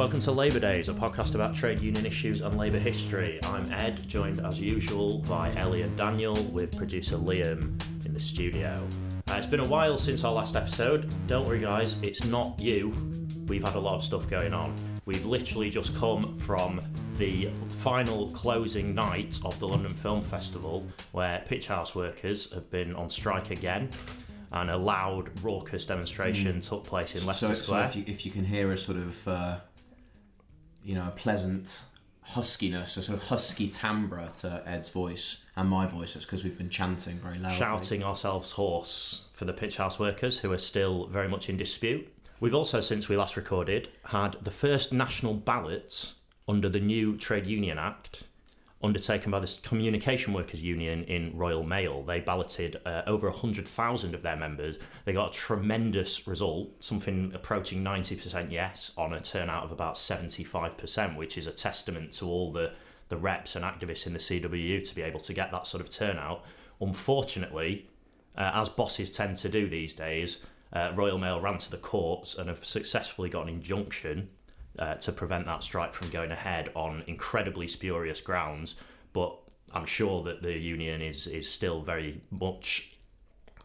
Welcome to Labour Days, a podcast about trade union issues and labour history. I'm Ed, joined as usual by Ellie and Daniel, with producer Liam in the studio. Uh, it's been a while since our last episode. Don't worry, guys, it's not you. We've had a lot of stuff going on. We've literally just come from the final closing night of the London Film Festival, where Picturehouse workers have been on strike again and a loud, raucous demonstration took place in Leicester Mm. so, Square. So if you, if you can hear a sort of, uh, you know, a pleasant huskiness, a sort of husky timbre to Ed's voice and my voice, it's because we've been chanting very loudly. shouting ourselves hoarse for the Picturehouse workers who are still very much in dispute. We've also, since we last recorded, had the first national ballot under the new Trade Union Act undertaken by the Communication Workers Union in Royal Mail. They balloted uh, over 100,000 of their members. They got a tremendous result, something approaching 90% yes, on a turnout of about 75%, which is a testament to all the, the reps and activists in the CWU to be able to get that sort of turnout. Unfortunately, uh, as bosses tend to do these days, uh, Royal Mail ran to the courts and have successfully got an injunction uh, to prevent that strike from going ahead on incredibly spurious grounds. But I'm sure that the union is is still very much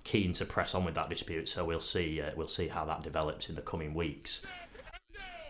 keen to press on with that dispute. So we'll see uh, we'll see how that develops in the coming weeks.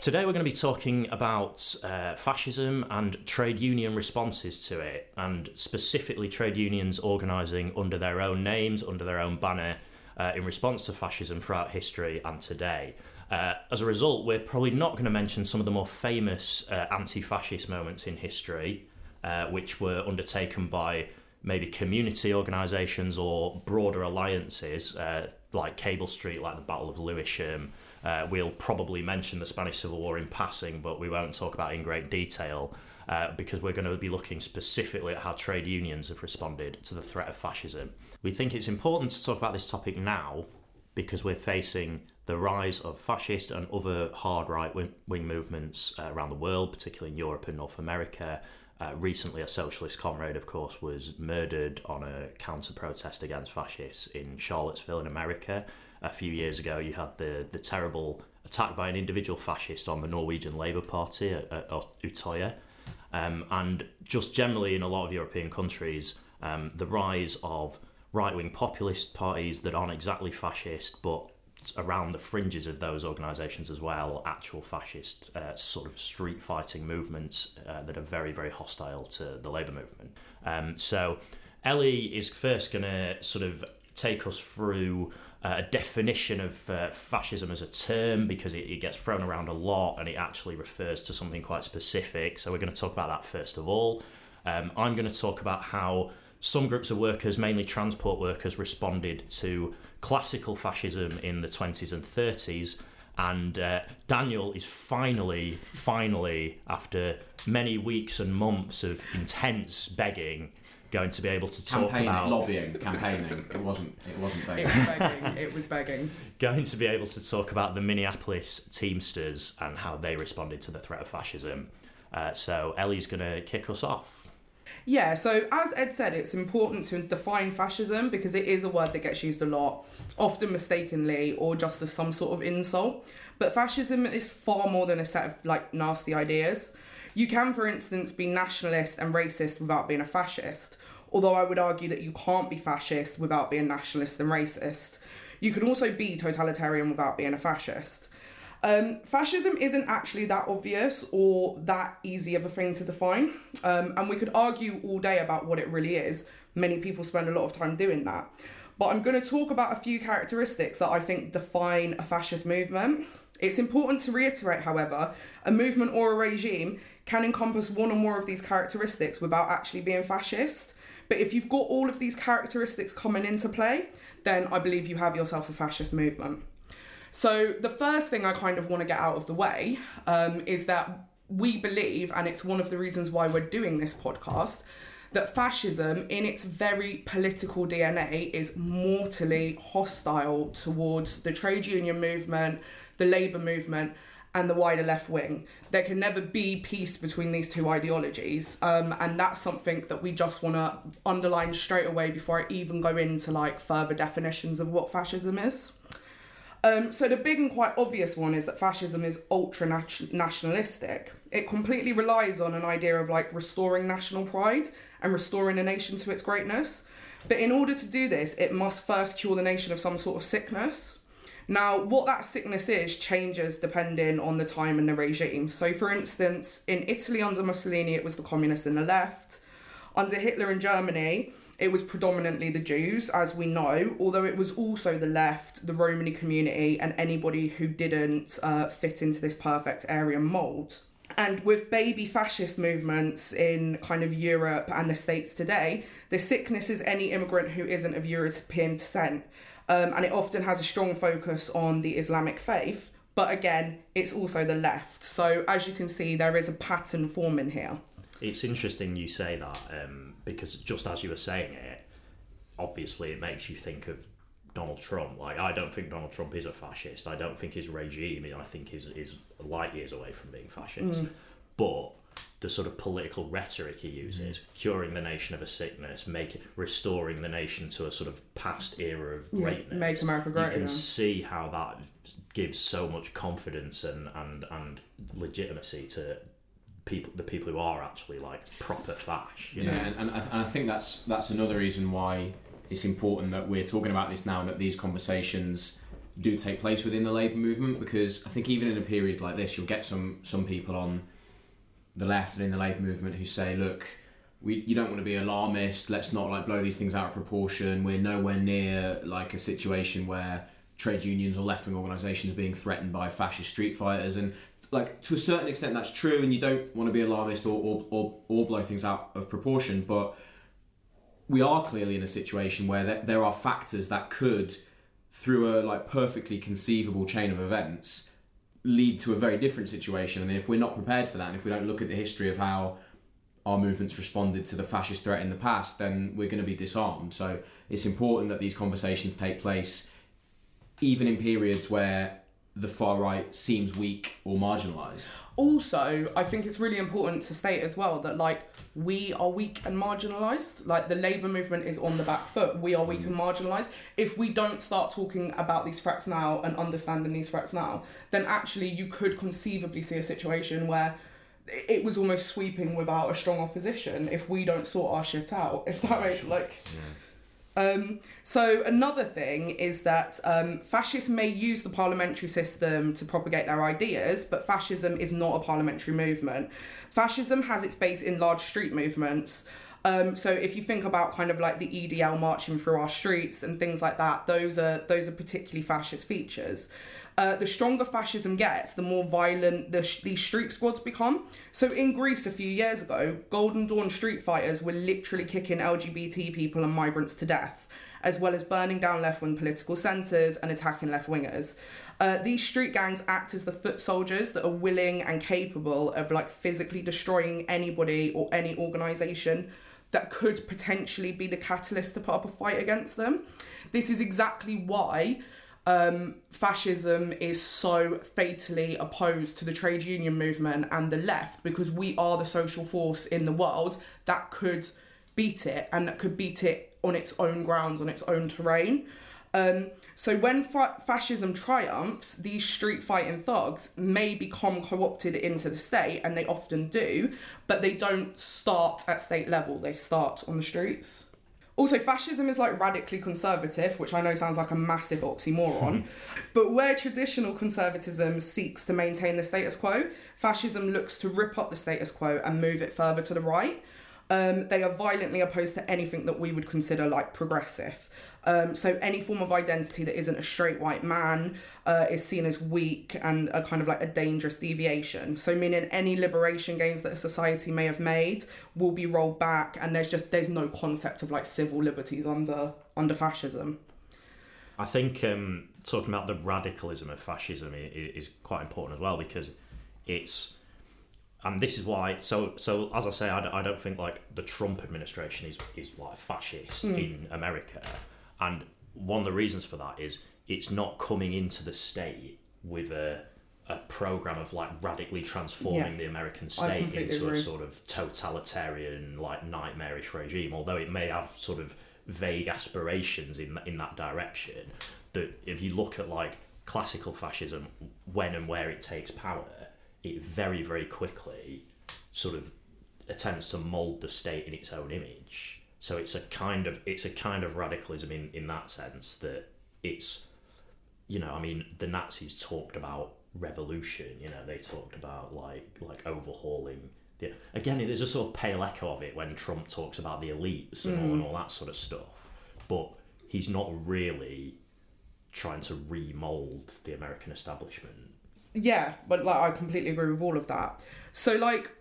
Today we're going to be talking about uh, fascism and trade union responses to it, and specifically trade unions organising under their own names, under their own banner, uh, in response to fascism throughout history and today. Uh, as a result, we're probably not going to mention some of the more famous uh, anti fascist moments in history, uh, which were undertaken by maybe community organisations or broader alliances, uh, like Cable Street, like the Battle of Lewisham. Uh, we'll probably mention the Spanish Civil War in passing, but we won't talk about it in great detail uh, because we're going to be looking specifically at how trade unions have responded to the threat of fascism. We think it's important to talk about this topic now because we're facing the rise of fascist and other hard right wing movements uh, around the world, particularly in Europe and North America. Uh, recently, a socialist comrade, of course, was murdered on a counter protest against fascists in Charlottesville, in America. A few years ago, you had the, the terrible attack by an individual fascist on the Norwegian Labour Party at, at Utoya. Um, and just generally in a lot of European countries, um, the rise of right wing populist parties that aren't exactly fascist but around the fringes of those organisations as well, actual fascist uh, sort of street fighting movements uh, that are very, very hostile to the labour movement. Um, so Ellie is first going to sort of take us through uh, a definition of uh, fascism as a term because it, it, gets thrown around a lot and it actually refers to something quite specific. So we're going to talk about that first of all. Um, I'm going to talk about how some groups of workers, mainly transport workers, responded to classical fascism in the 20s and 30s. And uh, Daniel is finally, finally, after many weeks and months of intense begging, going to be able to talk campaigning, about lobbying, campaigning. It wasn't. It wasn't It begging. was begging. It was begging. going to be able to talk about the Minneapolis Teamsters and how they responded to the threat of fascism. Uh, so Ellie's going to kick us off. Yeah, so as Ed said, it's important to define fascism because it is a word that gets used a lot, often mistakenly or just as some sort of insult. But fascism is far more than a set of like nasty ideas. You can, for instance, be nationalist and racist without being a fascist, although I would argue that you can't be fascist without being nationalist and racist. You can also be totalitarian without being a fascist. Um, fascism isn't actually that obvious or that easy of a thing to define, um, and we could argue all day about what it really is. Many people spend a lot of time doing that. But I'm going to talk about a few characteristics that I think define a fascist movement. It's important to reiterate, however, a movement or a regime can encompass one or more of these characteristics without actually being fascist. But if you've got all of these characteristics coming into play, then I believe you have yourself a fascist movement. So, the first thing I kind of want to get out of the way um, is that we believe, and it's one of the reasons why we're doing this podcast, that fascism, in its very political DNA, is mortally hostile towards the trade union movement, the labour movement, and the wider left wing. There can never be peace between these two ideologies, um, and that's something that we just want to underline straight away before I even go into like further definitions of what fascism is. Um, so the big and quite obvious one is that fascism is ultra nationalistic. It completely relies on an idea of like restoring national pride and restoring a nation to its greatness. But in order to do this, it must first cure the nation of some sort of sickness. Now, what that sickness is changes depending on the time and the regime. So, for instance, in Italy under Mussolini, it was the communists and the left. Under Hitler in Germany, it was predominantly the Jews, as we know, although it was also the left, the Romani community, and anybody who didn't uh, fit into this perfect Aryan mould. And with baby fascist movements in kind of Europe and the States today, the sickness is any immigrant who isn't of European descent. Um, and it often has a strong focus on the Islamic faith. But again, it's also the left. So as you can see, there is a pattern forming here. It's interesting you say that um, because just as you were saying it, obviously it makes you think of Donald Trump. Like I don't think Donald Trump is a fascist. I don't think his regime, I think, is is light years away from being fascist. Mm. But the sort of political rhetoric he uses, mm. curing the nation of a sickness, making restoring the nation to a sort of past era of greatness. Yeah, make America great. You can see how that gives so much confidence and, and, and legitimacy to people the people who are actually like proper fash. yeah, and, and, I, and I think that's that's another reason why it's important that we're talking about this now and that these conversations do take place within the labour movement because I think even in a period like this, you'll get some some people on the left and in the labour movement who say, look. We, you don't want to be alarmist. Let's not like blow these things out of proportion. We're nowhere near like a situation where trade unions or left wing organisations are being threatened by fascist street fighters. And like to a certain extent that's true and you don't want to be alarmist or, or, or, or blow things out of proportion but we are clearly in a situation where there, there are factors that could through a like perfectly conceivable chain of events lead to a very different situation and if we're not prepared for that and if we don't look at the history of how our movements responded to the fascist threat in the past then we're going to be disarmed. So it's important that these conversations take place even in periods where the far right seems weak or marginalized. Also, I think it's really important to state as well that like we are weak and marginalized. Like the labor movement is on the back foot. We are weak mm. and marginalized. If we don't start talking about these threats now and understanding these threats now, then actually you could conceivably see a situation where it was almost sweeping without a strong opposition if we don't sort our shit out. If that makes like. Yeah um, so another thing is that um, fascists may use the parliamentary system to propagate their ideas, but fascism is not a parliamentary movement. Fascism has its base in large street movements. Um, so if you think about kind of like the EDL marching through our streets and things like that, those are those are particularly fascist features. Uh, the stronger fascism gets, the more violent the sh- these street squads become. So in Greece a few years ago, Golden Dawn street fighters were literally kicking LGBT people and migrants to death, as well as burning down left wing political centres and attacking left wingers. Uh, these street gangs act as the foot soldiers that are willing and capable of like physically destroying anybody or any organisation that could potentially be the catalyst to put up a fight against them. This is exactly why um, fascism is so fatally opposed to the trade union movement and the left because we are the social force in the world that could beat it and that could beat it on its own grounds, on its own terrain. Um, so when fa- fascism triumphs, these street fighting thugs may become co-opted into the state, and they often do, but they don't start at state level. They start on the streets. Also, fascism is like radically conservative, which I know sounds like a massive oxymoron, but where traditional conservatism seeks to maintain the status quo, fascism looks to rip up the status quo and move it further to the right. Um, they are violently opposed to anything that we would consider like progressive. Um, so any form of identity that isn't a straight white man uh, is seen as weak and a kind of like a dangerous deviation. So meaning any liberation gains that a society may have made will be rolled back, and there's just there's no concept of like civil liberties under under fascism. I think um, talking about the radicalism of fascism is quite important as well because it's and this is why so so as i say i don't, I don't think like the trump administration is is like fascist mm. in america and one of the reasons for that is it's not coming into the state with a a program of like radically transforming Yeah. the American state into a sort of totalitarian, like nightmarish regime. Although it may have sort of vague aspirations in in that direction. That if you look at like classical fascism, when and where it takes power, it very very quickly sort of attempts to mold the state in its own image. So it's a kind of it's a kind of radicalism in in that sense that it's you know I mean the Nazis talked about revolution. You know they talked about like like overhauling. The, again, there's a sort of pale echo of it when Trump talks about the elites and, all, and mm. all that sort of stuff. But he's not really trying to remold the American establishment. Yeah, but like I completely agree with all of that. So like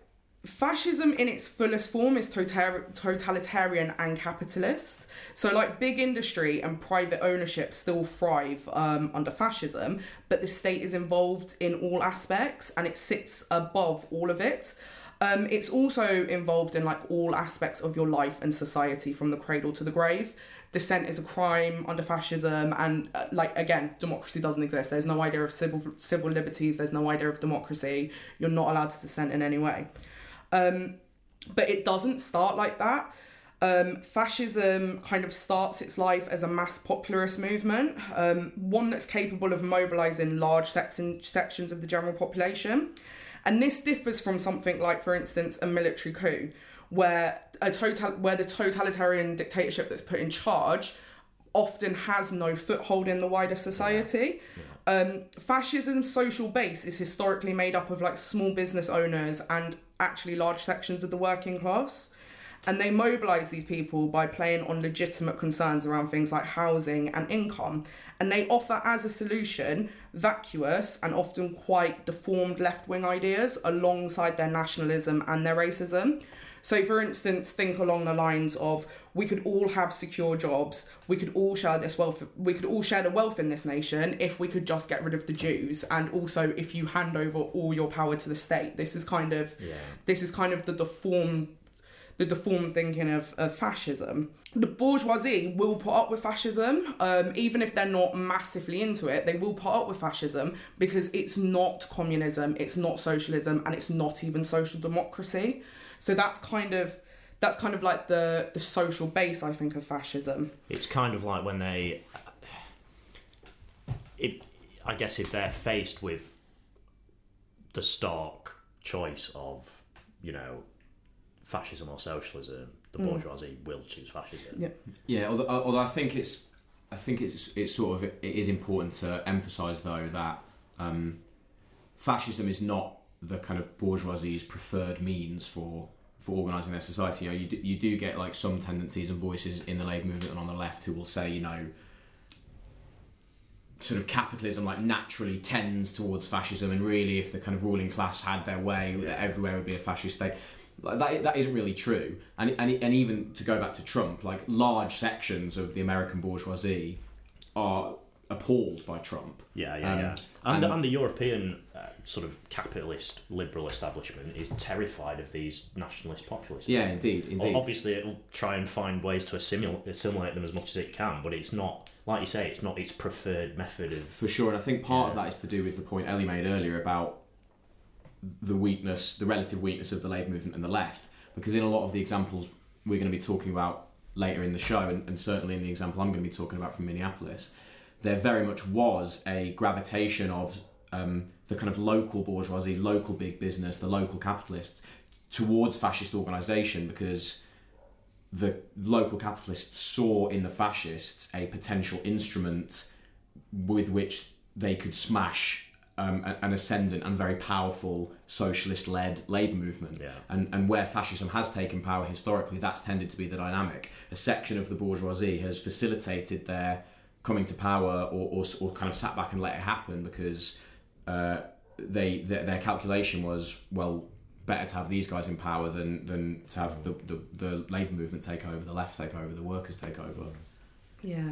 fascism in its fullest form is total- totalitarian and capitalist. So like big industry and private ownership still thrive um, under fascism, but the state is involved in all aspects and it sits above all of it. Um, it's also involved in like all aspects of your life and society from the cradle to the grave. Dissent is a crime under fascism, and uh, like again, democracy doesn't exist. There's no idea of civil civil liberties. There's no idea of democracy. You're not allowed to dissent in any way. Um, but it doesn't start like that. Um, fascism kind of starts its life as a mass popularist movement, um, one that's capable of mobilizing large section, sections of the general population. And this differs from something like, for instance, a military coup, where a total where the totalitarian dictatorship that's put in charge often has no foothold in the wider society. Um, fascism's social base is historically made up of like small business owners and actually large sections of the working class. And they mobilize these people by playing on legitimate concerns around things like housing and income. And they offer as a solution vacuous and often quite deformed left wing ideas alongside their nationalism and their racism. So, for instance, think along the lines of we could all have secure jobs, we could all share this wealth, we could all share the wealth in this nation if we could just get rid of the Jews, and also if you hand over all your power to the state. This is kind of Yeah. this is kind of the deformed the deformed thinking of, of fascism. The bourgeoisie will put up with fascism, um, even if they're not massively into it, they will put up with fascism because it's not communism, it's not socialism, and it's not even social democracy. So that's kind of that's kind of like the the social base, I think, of fascism. It's kind of like when they, it, I guess, if they're faced with the stark choice of, you know, fascism or socialism, the bourgeoisie will choose fascism. Yeah. Yeah, although, although I think it's, I think it's it's sort of it is important to emphasise though that um, fascism is not the kind of bourgeoisie's preferred means for for organising their society. You know, you do, you do get like some tendencies and voices in the labour movement and on the left who will say, you know, sort of capitalism like naturally tends towards fascism, and really, if the kind of ruling class had their way, that everywhere would be a fascist state. Like that, that isn't really true, and, and and even to go back to Trump, like large sections of the American bourgeoisie are appalled by Trump. Yeah, yeah, Um, yeah. And, the, and- and the European uh, sort of capitalist liberal establishment is terrified of these nationalist populists. Yeah, indeed, indeed. Obviously, it'll try and find ways to assimilate, assimilate them as much as it can, but it's not, like you say, it's not its preferred method of. For sure, and I think part of that is to do with the point Ellie made earlier about the weakness, the relative weakness of the Labour movement and the left. Because in a lot of the examples we're going to be talking about later in the show, and, and certainly in the example I'm going to be talking about from Minneapolis, there very much was a gravitation of um, the kind of local bourgeoisie, local big business, the local capitalists towards fascist organisation because the local capitalists saw in the fascists a potential instrument with which they could smash um, an ascendant and very powerful socialist-led labour movement. Yeah. And, and where fascism has taken power historically, that's tended to be the dynamic. A section of the bourgeoisie has facilitated their coming to power or, or, or kind of sat back and let it happen because uh, they their, their calculation was, well, better to have these guys in power than, than to have the, the, the labour movement take over, the left take over, the workers take over. Yeah.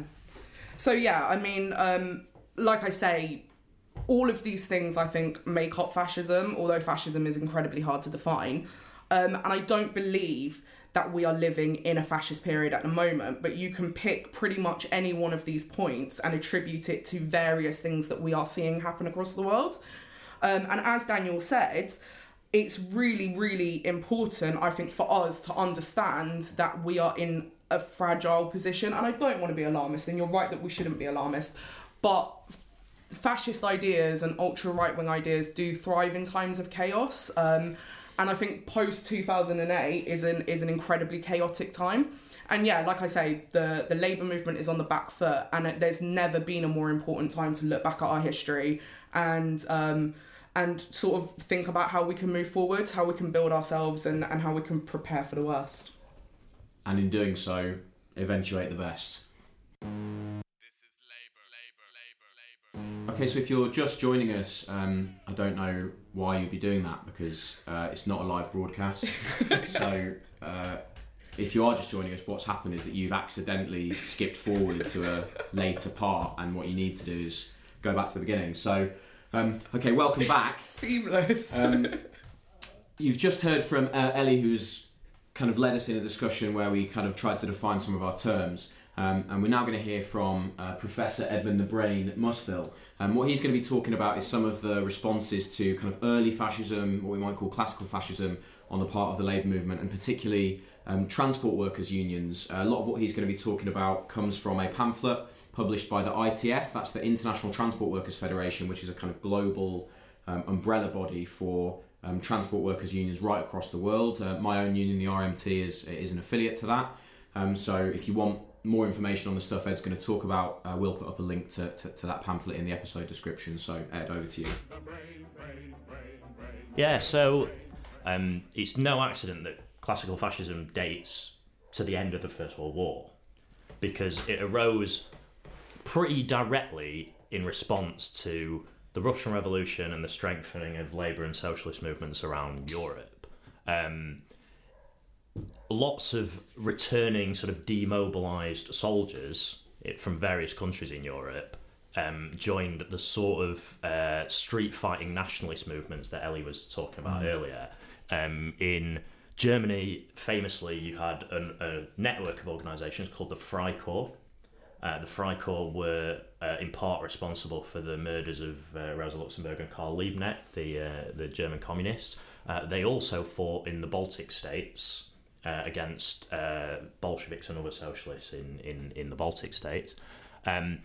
So yeah, I mean, um, like I say, all of these things I think make up fascism, although fascism is incredibly hard to define. Um, and I don't believe that we are living in a fascist period at the moment, but you can pick pretty much any one of these points and attribute it to various things that we are seeing happen across the world. Um, and as Daniel said, it's really, really important, I think, for us to understand that we are in a fragile position. And I don't want to be alarmist, and you're right that we shouldn't be alarmist. But fascist ideas and ultra right wing ideas do thrive in times of chaos. Um, and I think post 2008 is an is an incredibly chaotic time. And yeah, like I say, the the labour movement is on the back foot, and it, there's never been a more important time to look back at our history and um, and sort of think about how we can move forward, how we can build ourselves, and, and how we can prepare for the worst. And in doing so, eventuate the best. Okay, so if you're just joining us, um, I don't know why you'd be doing that because uh, it's not a live broadcast. so uh, if you are just joining us, what's happened is that you've accidentally skipped forward to a later part, and what you need to do is go back to the beginning. So, um, okay, welcome back. Seamless. Um, you've just heard from uh, Ellie, who's kind of led us in a discussion where we kind of tried to define some of our terms. Um, and we're now going to hear from uh, Professor Edmund the Brain Mustill. Um, what he's going to be talking about is some of the responses to kind of early fascism, what we might call classical fascism, on the part of the labour movement, and particularly um, transport workers' unions. Uh, a lot of what he's going to be talking about comes from a pamphlet published by the ITF, that's the International Transport Workers Federation, which is a kind of global um, umbrella body for um, transport workers' unions right across the world. Uh, my own union, the RMT, is, is an affiliate to that. Um, so if you want more information on the stuff Ed's going to talk about, uh, we'll put up a link to, to, to, that pamphlet in the episode description. So, Ed, over to you. Yeah, so um, it's no accident that classical fascism dates to the end of the First World War because it arose pretty directly in response to the Russian Revolution and the strengthening of labour and socialist movements around Europe. Um, lots of returning sort of demobilized soldiers from various countries in Europe um, joined the sort of uh, street fighting nationalist movements that Ellie was talking about mm. earlier. Um, in Germany, famously, you had an, a network of organisations called the Freikorps. Uh, the Freikorps were uh, in part responsible for the murders of uh, Rosa Luxemburg and Karl Liebknecht, the uh, the German communists. Uh, they also fought in the Baltic states uh, against uh, Bolsheviks and other socialists in, in, in the Baltic states. Um,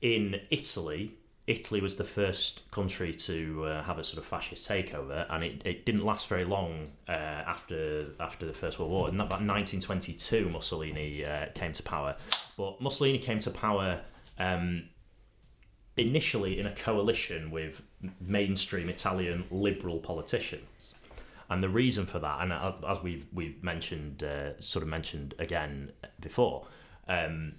in Italy, Italy was the first country to uh, have a sort of fascist takeover, and it, it didn't last very long uh, after after the First World War. In about 1922, Mussolini uh, came to power, but Mussolini came to power um, initially in a coalition with mainstream Italian liberal politicians. And the reason for that, and as we've we've mentioned, uh, sort of mentioned again before, um,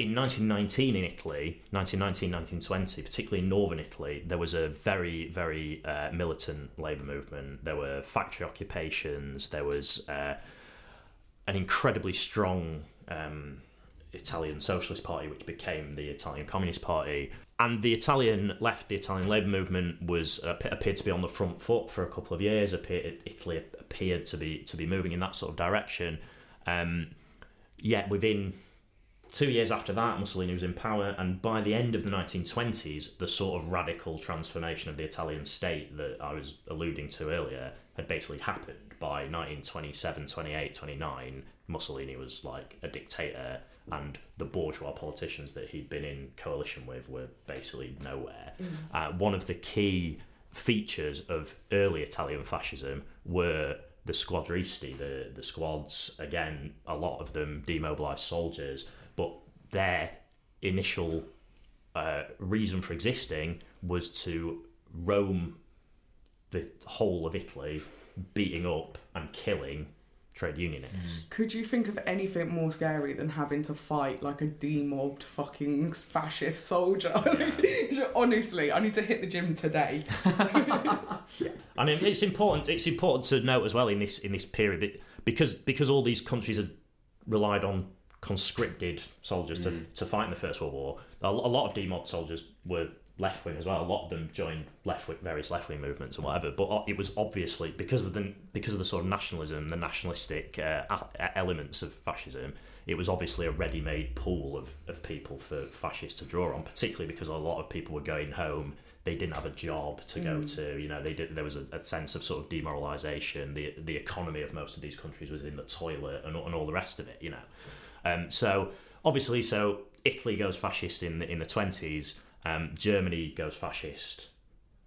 in 1919 in Italy, 1919, 1920, particularly in northern Italy, there was a very, very uh, militant labour movement. There were factory occupations. There was uh, an incredibly strong um, Italian Socialist Party, which became the Italian Communist Party and the Italian left, the Italian labour movement was uh, appeared to be on the front foot for a couple of years. Appeared, Italy appeared to be to be moving in that sort of direction. Um, yet within two years after that, Mussolini was in power, and by the end of the 1920s, the sort of radical transformation of the Italian state that I was alluding to earlier had basically happened. By 1927, 28, 29, Mussolini was like a dictator and the bourgeois politicians that he'd been in coalition with were basically nowhere. Mm. Uh, one of the key features of early Italian fascism were the squadristi, the, the squads, again, a lot of them demobilised soldiers, but their initial uh, reason for existing was to roam the whole of Italy, beating up and killing trade unionists. Mm. Could you think of anything more scary than having to fight like a demobbed fucking fascist soldier? Yeah. Honestly, I need to hit the gym today. And it's important. It's important to note as well in this in this period because because all these countries had relied on conscripted soldiers mm. to, to fight in the First World War. A lot of demobbed soldiers were left wing as well. A lot of them joined left wing, various left wing movements and whatever. But it was obviously because of the because of the sort of nationalism, the nationalistic uh, elements of fascism. It was obviously a ready-made pool of, of people for fascists to draw on, particularly because a lot of people were going home they didn't have a job to go to. You know, they did. There was a, a sense of sort of demoralisation. The the economy of most of these countries was in the toilet, and, and all the rest of it. You know, um, so obviously, so Italy goes fascist in the, in the twenties. Um, Germany goes fascist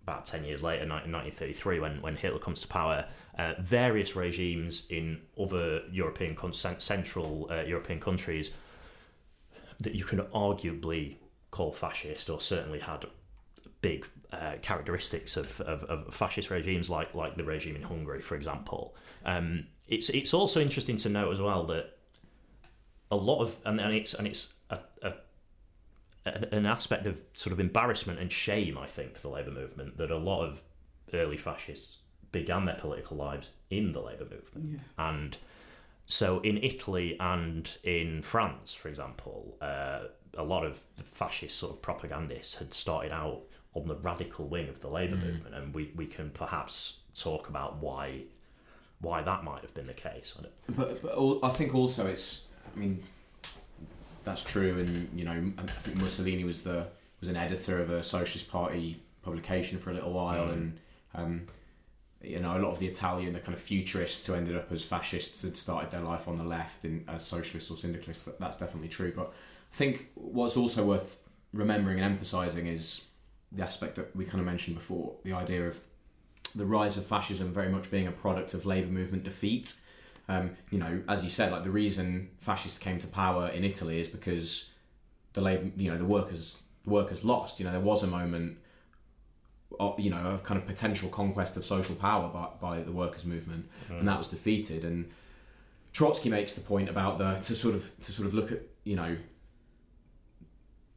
about 10 years later, 1933, when, when Hitler comes to power, uh, various regimes in other European, central uh, European countries that you can arguably call fascist or certainly had big uh, characteristics of, of, of, fascist regimes like like the regime in Hungary, for example. Um, it's it's also interesting to note as well that a lot of and, and it's and it's a, a an aspect of sort of embarrassment and shame, I think, for the labour movement that a lot of early fascists began their political lives in the labour movement. Yeah. And so in Italy and in France, for example, uh, a lot of fascist sort of propagandists had started out on the radical wing of the labour mm. movement, and we, we can perhaps talk about why why that might have been the case. But, but I think also it's, I mean, that's true, and you know, I think Mussolini was the was an editor of a Socialist Party publication for a little while, mm. and um, you know, a lot of the Italian, the kind of futurists who ended up as fascists had started their life on the left in, as socialists or syndicalists. That, that's definitely true. But I think what's also worth remembering and emphasising is the aspect that we kind of mentioned before the idea of the rise of fascism very much being a product of labour movement defeat. Um, you know, as you said, like the reason fascists came to power in Italy is because the labor, you know, the workers, the workers lost. You know, there was a moment, of, you know, of kind of potential conquest of social power by, by the workers' movement, mm. and that was defeated. And Trotsky makes the point about the to sort of to sort of look at you know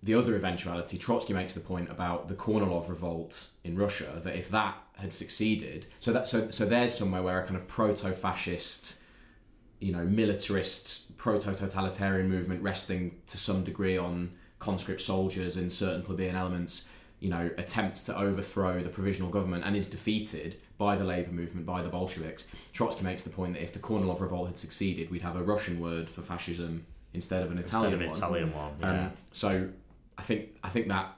the other eventuality. Trotsky makes the point about the Kornilov revolt in Russia that if that had succeeded, so that so so there's somewhere where a kind of proto-fascist you know, militarist, proto-totalitarian movement resting to some degree on conscript soldiers and certain plebeian elements, you know, attempts to overthrow the provisional government and is defeated by the labour movement, by the Bolsheviks. Trotsky makes the point that if the Kornilov revolt had succeeded, we'd have a Russian word for fascism instead of an Italian instead of one. Italian one. Yeah. Um, so I think I think that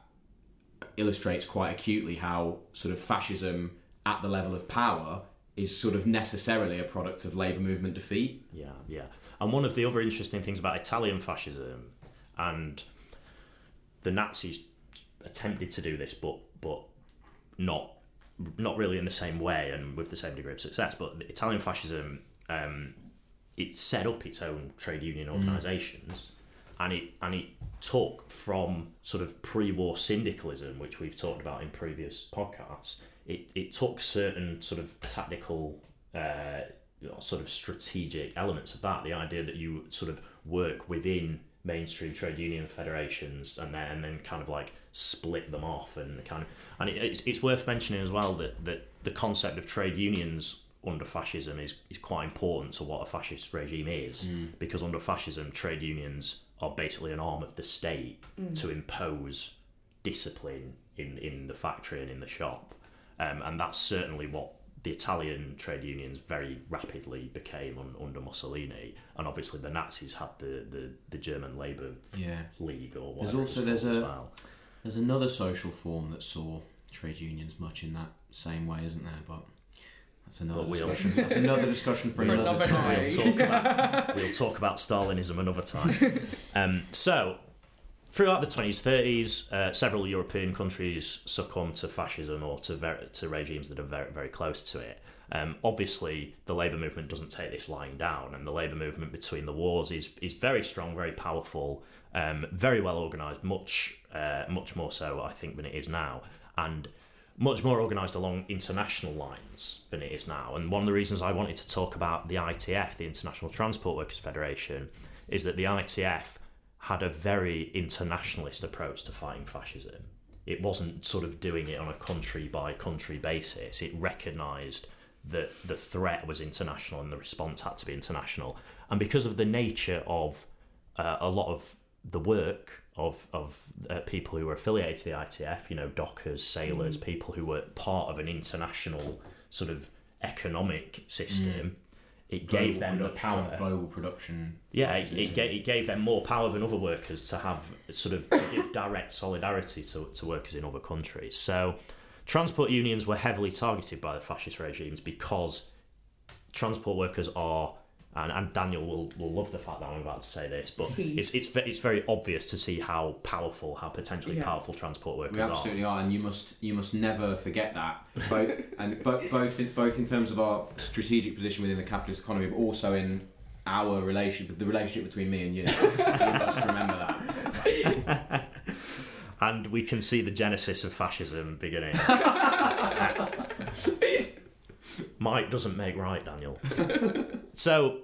illustrates quite acutely how sort of fascism at the level of power is sort of necessarily a product of labour movement defeat. Yeah, yeah. And one of the other interesting things about Italian fascism and the Nazis attempted to do this, but but not not really in the same way and with the same degree of success. But Italian fascism, um, it set up its own trade union mm. organisations, mm. and it and it took from sort of pre-war syndicalism, which we've talked about in previous podcasts, it, it took certain sort of tactical uh, sort of strategic elements of that the idea that you sort of work within mainstream trade union federations and then and then kind of like split them off and kind of and it, it's, it's worth mentioning as well that that the concept of trade unions under fascism is, is quite important to what a fascist regime is mm. because under fascism trade unions are basically an arm of the state mm. to impose discipline in in the factory and in the shop um, and that's certainly what the Italian trade unions very rapidly became un, under Mussolini, and obviously the Nazis had the, the, the German Labour yeah. League or whatever. There's also there's a well. there's another social form that saw trade unions much in that same way, isn't there? But that's another we'll, discussion. that's another discussion for, for another, another time. We'll talk, about, we'll talk about Stalinism another time. Um, so Throughout the 20s, 30s, uh, several European countries succumbed to fascism or to, ver- to regimes that are very, very close to it. Um, obviously, the labour movement doesn't take this lying down, and the labour movement between the wars is, is very strong, very powerful, um, very well organised, much uh, much more so, I think, than it is now, and much more organised along international lines than it is now. And one of the reasons I wanted to talk about the ITF, the International Transport Workers Federation, is that the ITF had a very internationalist approach to fighting fascism. It wasn't sort of doing it on a country by country basis. It recognised that the threat was international and the response had to be international. And because of the nature of uh, a lot of the work of of uh, people who were affiliated to the ITF, you know, dockers, sailors, mm. people who were part of an international sort of economic system, mm it gave them the power. of global production. Yeah, it, it, gave, it gave them more power than other workers to have sort of to give direct solidarity to, to workers in other countries. So, transport unions were heavily targeted by the fascist regimes because transport workers are, and, and Daniel will, will love the fact that I'm about to say this, but it's, it's, it's very obvious to see how powerful, how potentially Yeah. powerful transport workers We absolutely are, and you must you must never forget that. Both and bo- both in, both in terms of our strategic position within the capitalist economy, but also in our relationship, the relationship between me and you. you must remember that. And we can see the genesis of fascism beginning. Might doesn't make right, Daniel. so,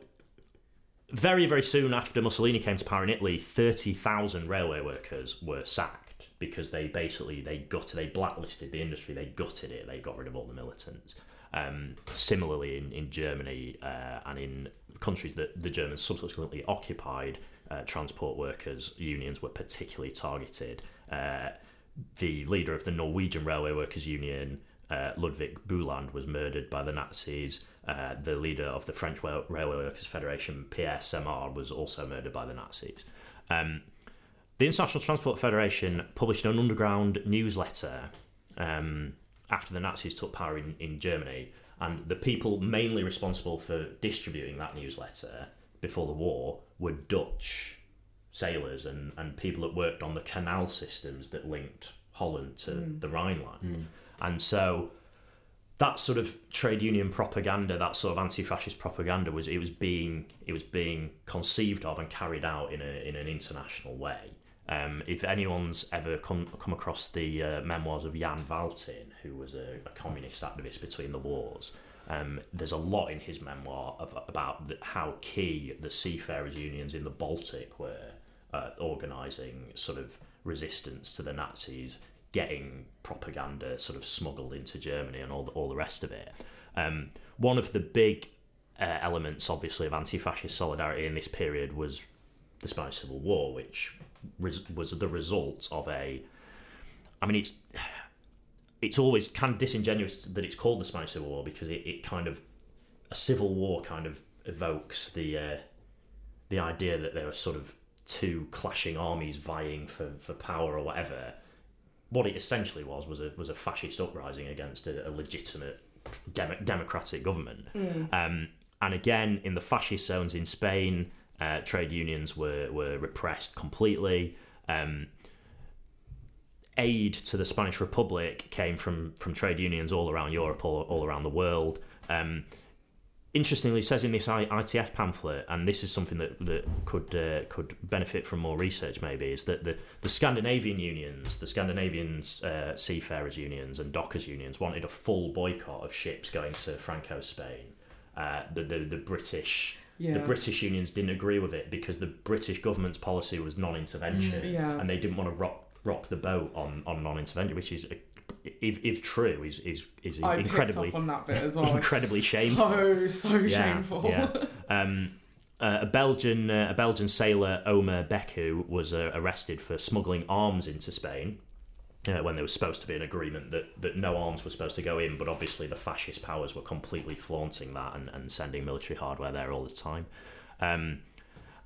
very, very soon after Mussolini came to power in Italy, 30,000 railway workers were sacked because they basically, they gutted, they blacklisted the industry, they gutted it, they got rid of all the militants. Um, similarly, in, in Germany uh, and in countries that the Germans subsequently occupied, uh, transport workers' unions were particularly targeted. Uh, the leader of the Norwegian Railway Workers Union, uh, Ludvig Buland, was murdered by the Nazis. Uh, the leader of the French Railway Workers Federation, Pierre Semard, was also murdered by the Nazis. Um, the International Transport Federation published an underground newsletter um, after the Nazis took power in, in Germany, and the people mainly responsible for distributing that newsletter before the war were Dutch sailors and, and people that worked on the canal systems that linked Holland to the Rhine line. And so that sort of trade union propaganda, that sort of anti-fascist propaganda was it was being it was being conceived of and carried out in a in an international way. Um, if anyone's ever come come across the uh, memoirs of Jan Valtin, who was a, a communist activist between the wars, um, there's a lot in his memoir of, about the, how key the seafarers' unions in the Baltic were uh, organising sort of resistance to the Nazis, getting propaganda sort of smuggled into Germany and all the, all the rest of it. Um, one of the big uh, elements, obviously, of anti-fascist solidarity in this period was the Spanish Civil War, which res- was the result of a. I mean, it's it's always kind of disingenuous that it's called the Spanish Civil War because it, it kind of a civil war kind of evokes the uh, the idea that there are sort of two clashing armies vying for, for power or whatever. What it essentially was was a was a fascist uprising against a, a legitimate dem- democratic government. Um, and again, in the fascist zones in Spain, uh, trade unions were were repressed completely. Um, aid to the Spanish Republic came from from trade unions all around Europe, all, all around the world. Um, interestingly, says in this ITF pamphlet, and this is something that that could uh, could benefit from more research, maybe, is that the, the Scandinavian unions, the Scandinavian uh, seafarers unions and dockers unions, wanted a full boycott of ships going to Franco Spain. Uh, the, the the British. The British unions didn't agree with it because the British government's policy was non-intervention, Mm, yeah. and they didn't want to rock rock the boat on, on non-intervention, which is, if, if true, is is is I incredibly on that bit as well. Incredibly so, shameful. So yeah, shameful. yeah. Um, uh, a Belgian uh, a Belgian sailor Omer Beku was uh, arrested for smuggling arms into Spain. Uh, when there was supposed to be an agreement that, that no arms were supposed to go in, but obviously the fascist powers were completely flaunting that and, and sending military hardware there all the time. Um,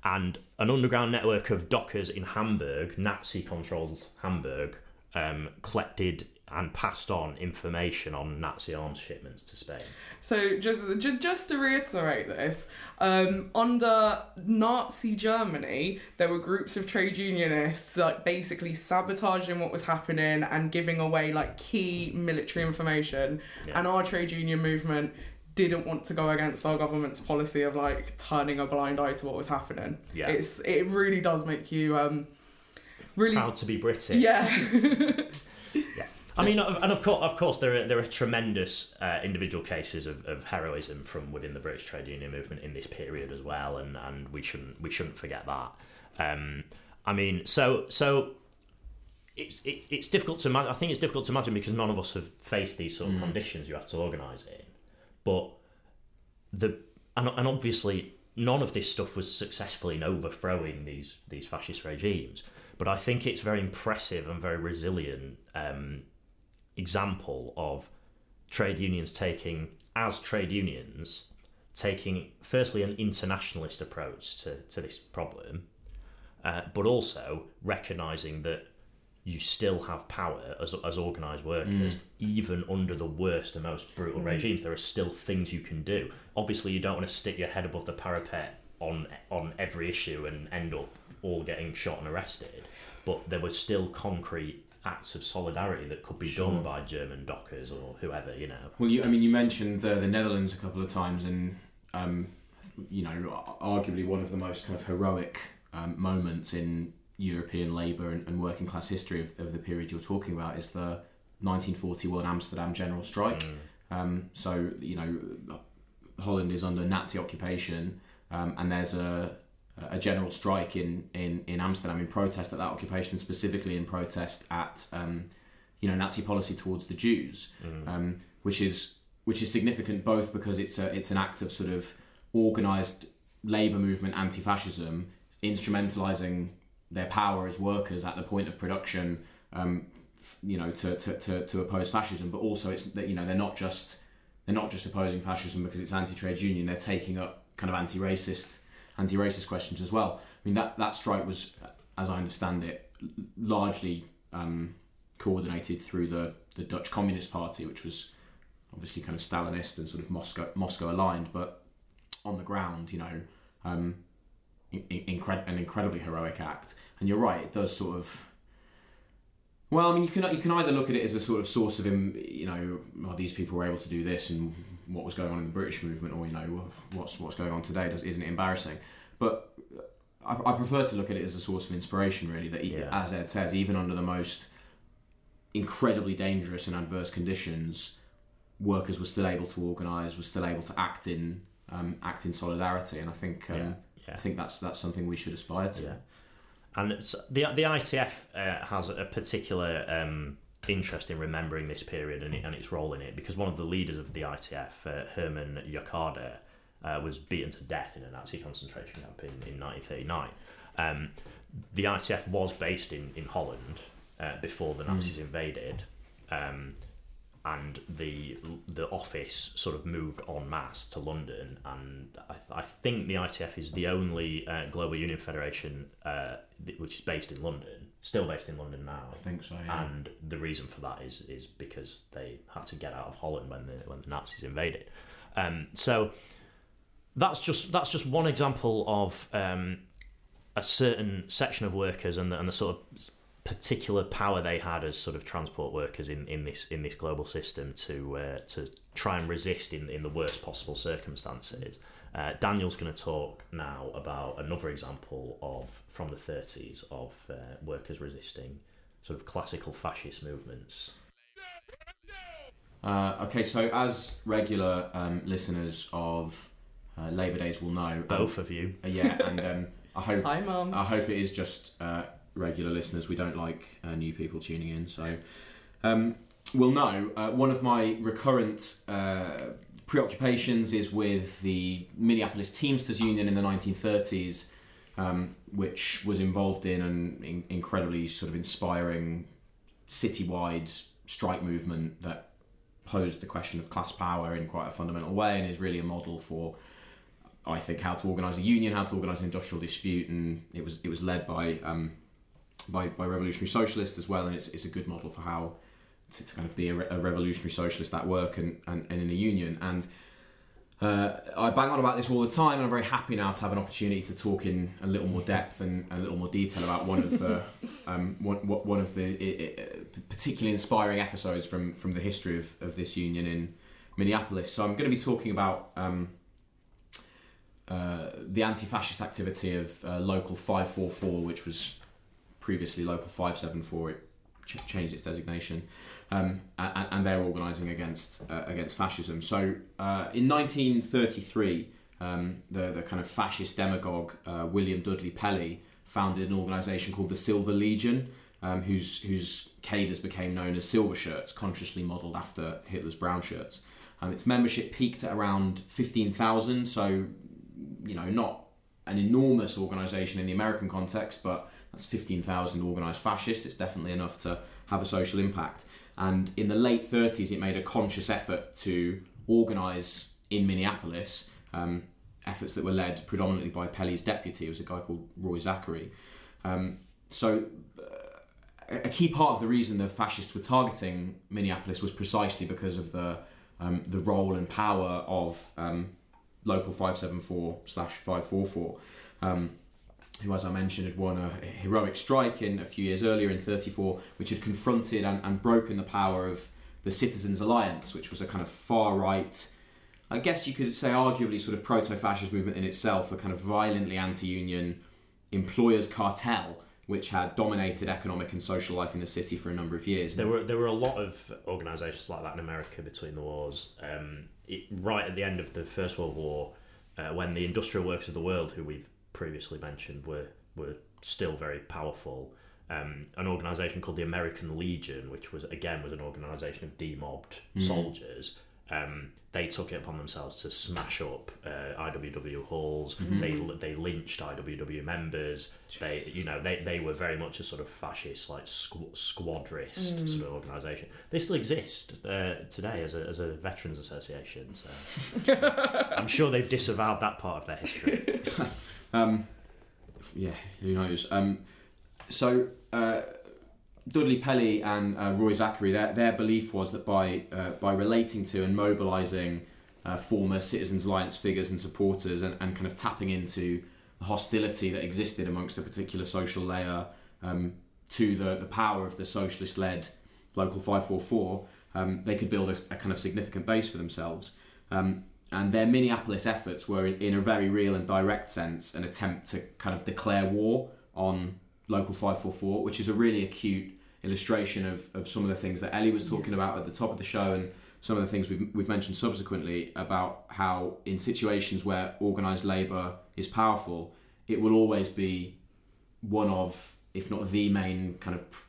and an underground network of dockers in Hamburg, Nazi controlled Hamburg, um, collected and passed on information on Nazi arms shipments to Spain. So just just to reiterate this, um, under Nazi Germany, there were groups of trade unionists like basically sabotaging what was happening and giving away like key military information, Yeah. and our trade union movement didn't want to go against our government's policy of like turning a blind eye to what was happening. Yeah. It's it really does make you um really Proud to be British. Yeah. yeah I mean, of- and of course, of course, there are there are tremendous uh, individual cases of, of heroism from within the British trade union movement in this period as well, and, and we shouldn't we shouldn't forget that. Um, I mean, so so it's it's it's difficult to imagine. I think it's difficult to imagine because none of us have faced these sort of conditions you have to organise in, but the and, and obviously none of this stuff was successful in overthrowing these these fascist regimes. But I think it's very impressive and very resilient um, example of trade unions taking as trade unions taking firstly an internationalist approach to, to this problem, uh, but also recognizing that you still have power as, as organised workers, Mm. even under the worst and most brutal regimes. There are still things you can do. Obviously, you don't want to stick your head above the parapet on on every issue and end up all getting shot and arrested. But there was still concrete acts of solidarity that could be Sure. done by German dockers or whoever, you know. Well, you, I mean, you mentioned uh, the Netherlands a couple of times, and um, you know, arguably one of the most kind of heroic um, moments in European labour and, and working class history of, of the period you're talking about is the 1941 Amsterdam general strike. Um, so, you know, Holland is under Nazi occupation, um, and there's a a general strike in, in, in Amsterdam in protest at that occupation, specifically in protest at um, you know Nazi policy towards the Jews, um, which is which is significant both because it's a it's an act of sort of organised labour movement anti-fascism, instrumentalising their power as workers at the point of production, um, f- you know, to, to, to, to oppose fascism, but also it's that you know they're not just they're not just opposing fascism because it's anti-trade union. They're taking up kind of anti-racist anti-racist questions as well. I mean that that strike was, as I understand it, largely um, coordinated through the the Dutch Communist Party, which was obviously kind of Stalinist and sort of Moscow Moscow aligned, but on the ground, you know, um, in, in, incred- an incredibly heroic act. And you're right, it does sort of. Well, I mean, you can you can either look at it as a sort of source of, him, you know, well, these people were able to do this, and what was going on in the British movement, or you know, what's what's going on today, does, isn't it embarrassing? But I, I prefer to look at it as a source of inspiration, really. That, Yeah. as Ed says, even under the most incredibly dangerous and adverse conditions, workers were still able to organise, were still able to act in um, act in solidarity, and I think um, Yeah, yeah. I think that's that's something we should aspire to. And it's, the the ITF uh, has a particular um, interest in remembering this period and, it, and its role in it because one of the leaders of the ITF, uh, Herman Jochade, uh, was beaten to death in a Nazi concentration camp in, in 1939. Um, the ITF was based in in Holland uh, before the Nazis invaded. Um, and the the office sort of moved en masse to London, and I, th- I think the ITF is the only uh, global union federation uh, th- which is based in London, still based in London now. I think so. Yeah. And the reason for that is is because they had to get out of Holland when the when the Nazis invaded. Um, so that's just that's just one example of um, a certain section of workers and the, and the sort of particular power they had as sort of transport workers in, in this in this global system to uh, to try and resist in in the worst possible circumstances. Uh, Daniel's going to talk now about another example of from the 30s of uh, workers resisting sort of classical fascist movements. Uh, okay, so as regular um, listeners of uh, Labour Days will know, um, Both of you. uh, yeah, and um, I hope Hi, mum. I hope it is just uh, regular listeners. We don't like uh, new people tuning in, so um, we'll know. Uh, one of my recurrent uh, preoccupations is with the Minneapolis Teamsters Union in the 1930s, um, which was involved in an in- incredibly sort of inspiring citywide strike movement that posed the question of class power in quite a fundamental way and is really a model for I think how to organise a union, how to organise an industrial dispute, and it was it was led by um, by, by revolutionary socialists as well, and it's, it's a good model for how to, to kind of be a, re- a revolutionary socialist at work and, and, and in a union. And uh, I bang on about this all the time, and I'm very happy now to have an opportunity to talk in a little more depth and a little more detail about one of the um, one, one of the particularly inspiring episodes from from the history of, of this union in Minneapolis. So I'm going to be talking about. Um, uh, the anti-fascist activity of uh, Local 544, which was previously Local 574, it ch- changed its designation, um, and, and they're organising against uh, against fascism. So uh, in 1933, um, the the kind of fascist demagogue uh, William Dudley Pelley founded an organisation called the Silver Legion, um, whose whose cadres became known as Silver Shirts, consciously modelled after Hitler's brown shirts. Um, its membership peaked at around 15,000, so you know, not an enormous organisation in the American context, but that's 15,000 organised fascists. It's definitely enough to have a social impact. And in the late 30s, it made a conscious effort to organise in Minneapolis um, efforts that were led predominantly by Pelley's deputy, it was a guy called Roy Zachary. Um, so, uh, a key part of the reason the fascists were targeting Minneapolis was precisely because of the um, the role and power of um, local 574 slash 544 um, who as I mentioned had won a heroic strike in a few years earlier in 34 which had confronted and, and broken the power of the Citizens Alliance which was a kind of far right I guess you could say arguably sort of proto-fascist movement in itself a kind of violently anti-union employers cartel which had dominated economic and social life in the city for a number of years. There were there were a lot of organisations like that in America between the wars. Um, it, right at the end of the First World War, uh, when the industrial workers of the world, who we've previously mentioned, were were still very powerful. Um, an organisation called the American Legion, which was again was an organisation of demobbed mm. soldiers, um, they took it upon themselves to smash up uh, IWW halls. Mm-hmm. They they lynched IWW members. They you know they, they were very much a sort of fascist like squ- squadrist mm. sort of organisation. They still exist uh, today as a, as a veterans association. So I'm sure they've disavowed that part of their history. um, yeah, who knows? Um, so. Uh, Dudley Pelley and uh, Roy Zachary, their, their belief was that by uh, by relating to and mobilising uh, former Citizens Alliance figures and supporters and, and kind of tapping into the hostility that existed amongst a particular social layer um, to the, the power of the socialist led Local 544, um, they could build a, a, kind of significant base for themselves. Um, and their Minneapolis efforts were, in, a very real and direct sense, an attempt to kind of declare war on Local 544, which is a really acute illustration of, of some of the things that Ellie was talking about at the top of the show and some of the things we've, we've mentioned subsequently about how in situations where organised labour is powerful, it will always be one of, if not the main kind of pr-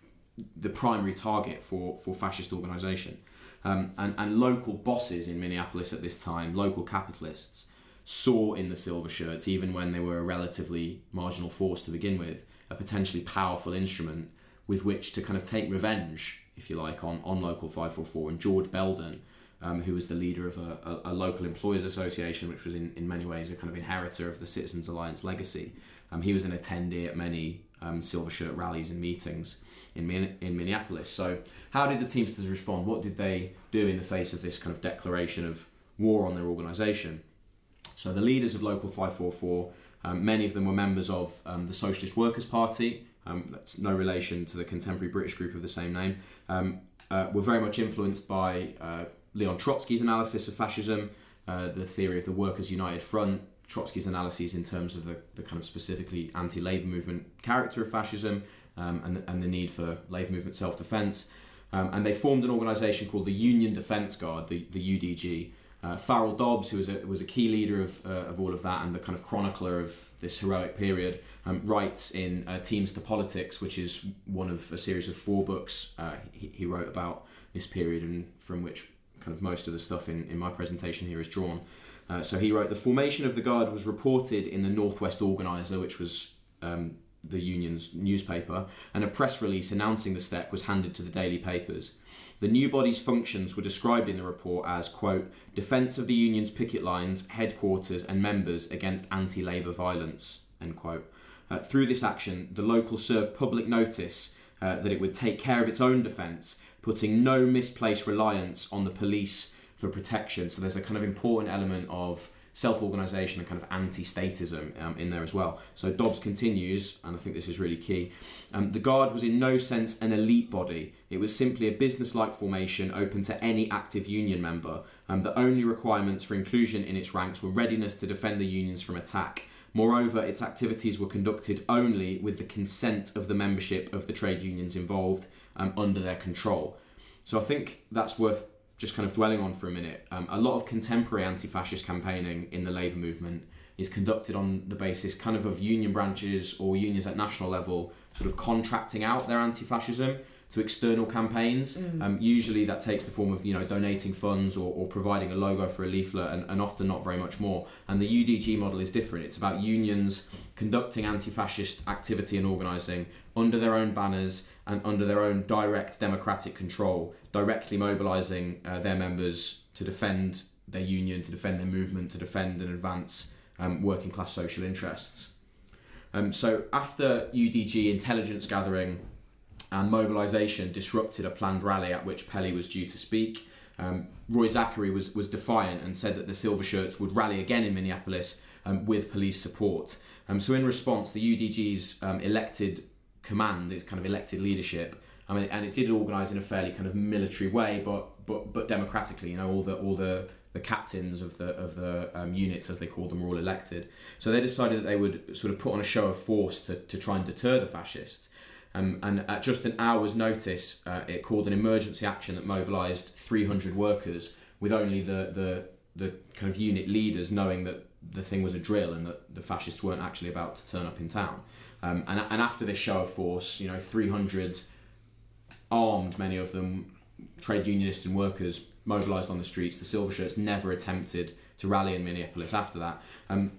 the primary target for, for fascist organisation. Um, and, and local bosses in Minneapolis at this time, local capitalists, saw in the silver shirts, even when they were a relatively marginal force to begin with, a potentially powerful instrument with which to kind of take revenge, if you like, on, on Local 544. And George Belden, um, who was the leader of a, a, a, local employers association, which was in, in many ways a kind of inheritor of the Citizens Alliance legacy, um, he was an attendee at many um, Silver Shirt rallies and meetings in, in Minneapolis. So, how did the Teamsters respond? What did they do in the face of this kind of declaration of war on their organisation? So, the leaders of Local 544, um, many of them were members of um, the Socialist Workers' Party, um, that's no relation to the contemporary British group of the same name, um, uh, were very much influenced by uh, Leon Trotsky's analysis of fascism, uh, the theory of the Workers' United Front, Trotsky's analyses in terms of the, the kind of specifically anti labour movement character of fascism um, and, the, and the need for labour movement self defence. Um, and they formed an organisation called the Union Defence Guard, the, the UDG. Uh, Farrell Dobbs, who was a, was a key leader of, uh, of all of that and the kind of chronicler of this heroic period, um, writes in uh, Teamster Politics, which is one of a series of four books uh, he, he, wrote about this period and from which kind of most of the stuff in, in my presentation here is drawn. Uh, so he wrote, The formation of the Guard was reported in the Northwest Organizer, which was um, the union's newspaper, and a press release announcing the step was handed to the daily papers. The new body's functions were described in the report as, quote, defence of the union's picket lines, headquarters, and members against anti labour violence, end quote. Uh, through this action, the local served public notice uh, that it would take care of its own defence, putting no misplaced reliance on the police for protection. So there's a kind of important element of self organisation and kind of anti statism um, in there as well. So Dobbs continues, and I think this is really key. Um, the Guard was in no sense an elite body, it was simply a business like formation open to any active union member. Um, the only requirements for inclusion in its ranks were readiness to defend the unions from attack Moreover, its activities were conducted only with the consent of the membership of the trade unions involved um, under their control. So I think that's worth just kind of dwelling on for a minute. Um, a lot of contemporary anti fascist campaigning in the labour movement is conducted on the basis kind of of union branches or unions at national level sort of contracting out their anti fascism to external campaigns. Mm. Um, usually that takes the form of you know donating funds or, or providing a logo for a leaflet and, and often not very much more. And the UDG model is different. It's about unions conducting anti-fascist activity and organising under their own banners and under their own direct democratic control, directly mobilising uh, their members to defend their union, to defend their movement, to defend and advance um, working class social interests. Um, so after UDG intelligence gathering and mobilisation disrupted a planned rally at which Pelley was due to speak, um, Roy Zachary was, was defiant and said that the Silver Shirts would rally again in Minneapolis um, with police support. Um, so in response, the UDG's um, elected command, its kind of elected leadership, I mean, and it did organise in a fairly kind of military way, but but but democratically. You know, all the all the the captains of the of the um, units, as they called them, were all elected. So they decided that they would sort of put on a show of force to, to try and deter the fascists. Um, and at just an hour's notice, uh, it called an emergency action that mobilised 300 workers, with only the, the the kind of unit leaders knowing that the thing was a drill and that the fascists weren't actually about to turn up in town. Um, and, and after this show of force, you know, 300 armed, many of them trade unionists and workers mobilised on the streets. The Silver Shirts never attempted to rally in Minneapolis after that. Um,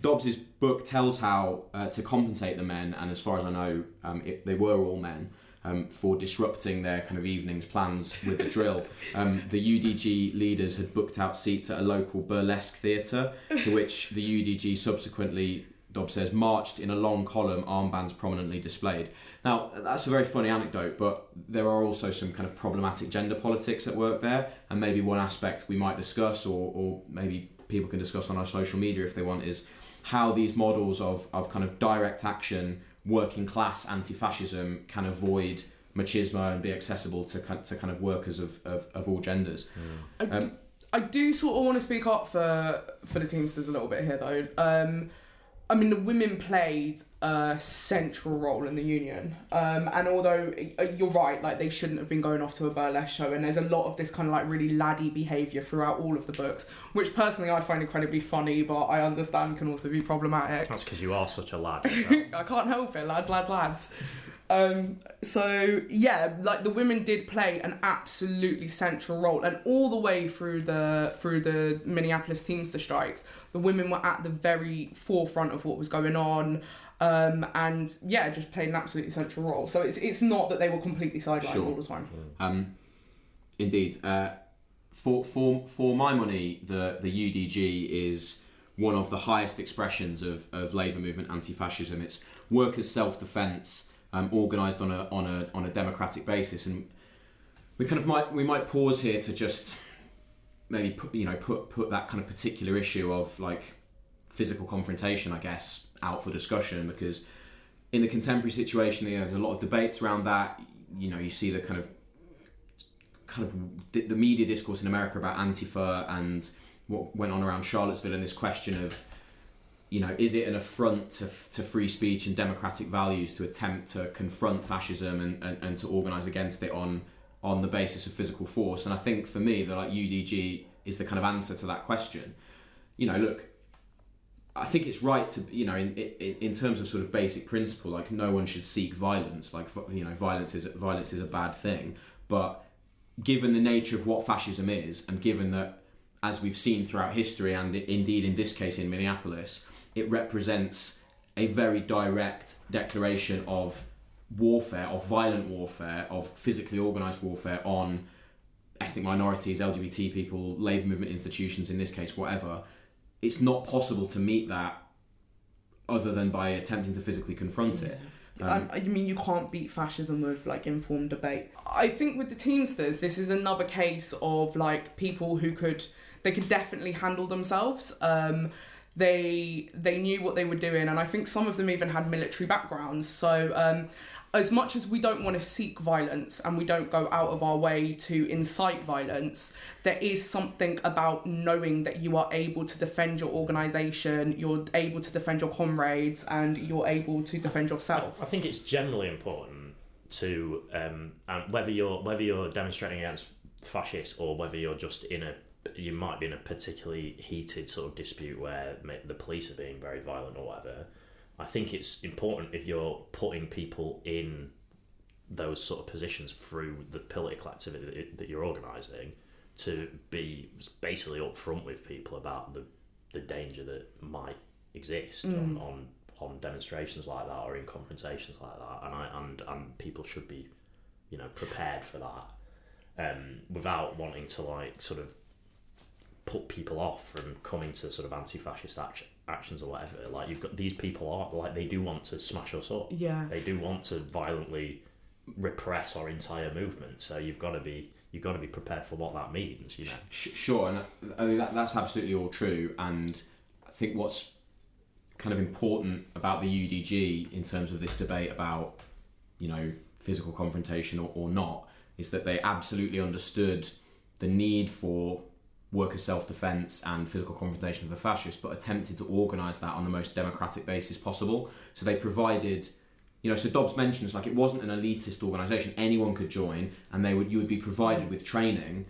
Dobbs's book tells how uh, to compensate the men, and as far as I know, um, it, they were all men. Um, for disrupting their kind of evenings plans with the drill. Um, the UDG leaders had booked out seats at a local burlesque theatre, to which the UDG subsequently Dobbs says, marched in a long column, armbands prominently displayed. Now, that's a very funny anecdote, but there are also some kind of problematic gender politics at work there, and maybe one aspect we might discuss, or, or maybe people can discuss on our social media if they want, is how these models of, of kind of direct action, working class anti fascism can avoid machismo and be accessible to, to kind of workers of, of, of all genders. I, um, I do sort of want to speak up for, for the Teamsters a little bit here, though. Um, I mean, the women played a central role in the union. Um, and although uh, you're right, like they shouldn't have been going off to a burlesque show, and there's a lot of this kind of like really laddie behaviour throughout all of the books, which personally I find incredibly funny, but I understand can also be problematic. That's because you are such a lad. I can't help it, lads, lads, lads. Um, so yeah, like the women did play an absolutely central role, and all the way through the through the Minneapolis Teamster strikes, the women were at the very forefront of what was going on, um, and yeah, just played an absolutely central role. So it's it's not that they were completely sidelined sure. all the time. Um, indeed, uh, for for for my money, the the UDG is one of the highest expressions of, of labour movement anti-fascism. It's workers' self-defence um, organised on a on a on a democratic basis, and we kind of might we might pause here to just maybe put you know put put that kind of particular issue of like physical confrontation, I guess, out for discussion because in the contemporary situation, you know, there's a lot of debates around that. You know, you see the kind of kind of the, media discourse in America about Antifa and what went on around Charlottesville and this question of you know, is it an affront to, to free speech and democratic values to attempt to confront fascism and, and, and to organise against it on on the basis of physical force? And I think for me, that like UDG is the kind of answer to that question. You know, look, I think it's right to you know in, in in terms of sort of basic principle, like no one should seek violence. Like you know, violence is violence is a bad thing, but given the nature of what fascism is, and given that as we've seen throughout history, and indeed in this case in Minneapolis, it represents a very direct declaration of warfare, of violent warfare, of physically organised warfare on ethnic minorities, LGBT people, labour movement institutions, in this case, whatever. It's not possible to meet that other than by attempting to physically confront it. Um, I, I mean, you can't beat fascism with like informed debate. I think with the Teamsters, this is another case of like people who could, they could definitely handle themselves. Um, they they knew what they were doing, and I think some of them even had military backgrounds. So. Um, as much as we don't want to seek violence and we don't go out of our way to incite violence, there is something about knowing that you are able to defend your organisation, you're able to defend your comrades, and you're able to defend yourself. I, think it's generally important to um, whether you're whether you're demonstrating against fascists or whether you're just in a you might be in a particularly heated sort of dispute where the police are being very violent or whatever. I think it's important if you're putting people in those sort of positions through the political activity that you're organising to be basically upfront with people about the the danger that might exist mm. on, on on demonstrations like that or in confrontations like that, and I and and people should be, you know, prepared for that, um, without wanting to like sort of put people off from coming to sort of anti-fascist action, actions or whatever. Like you've got these people are like they do want to smash us up. Yeah. They do want to violently repress our entire movement. So you've got to be you've got to be prepared for what that means. You know. Sure, and uh, I mean that, that's absolutely all true. And I think what's kind of important about the UDG in terms of this debate about you know physical confrontation or, or not is that they absolutely understood the need for worker self-defense and physical confrontation with the fascists, but attempted to organise that on the most democratic basis possible. So they provided, you know, so Dobbs mentions like it wasn't an elitist organisation; anyone could join, and they would you would be provided with training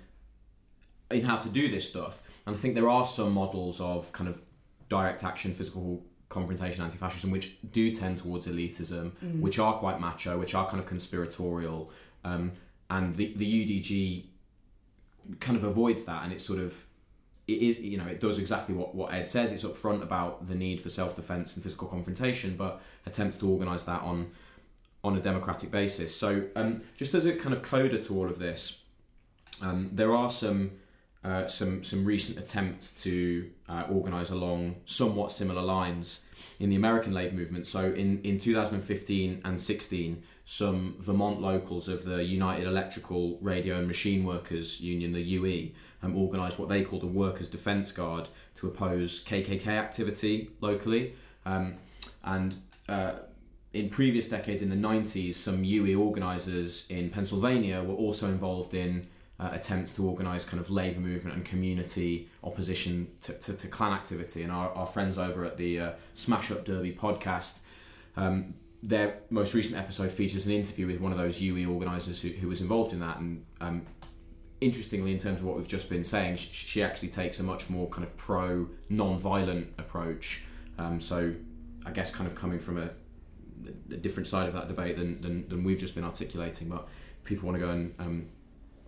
in how to do this stuff. And I think there are some models of kind of direct action, physical confrontation, anti-fascism, which do tend towards elitism, which are quite macho, which are kind of conspiratorial, um, and the the UDG kind of avoids that, and it's sort of it is you know it does exactly what, what Ed says. It's upfront about the need for self defense and physical confrontation, but attempts to organise that on on a democratic basis. So um, just as a kind of coda to all of this, um, there are some uh, some some recent attempts to uh, organise along somewhat similar lines in the American labour movement. So in, in 2015 and 16, some Vermont locals of the United Electrical Radio and Machine Workers Union, the UE, um, organised what they called a Workers' Defence Guard to oppose KKK activity locally. Um, and uh, in previous decades, in the 90s, some UE organisers in Pennsylvania were also involved in uh, attempts to organise kind of labour movement and community opposition to, to, to Klan activity. And our, our friends over at the uh, Smash Up Derby podcast, um, their most recent episode features an interview with one of those UE organisers who, who was involved in that. And um, interestingly, in terms of what we've just been saying, sh- she actually takes a much more kind of pro non-violent approach. Um, so I guess kind of coming from a, a different side of that debate than, than, than we've just been articulating. But people want to go and um,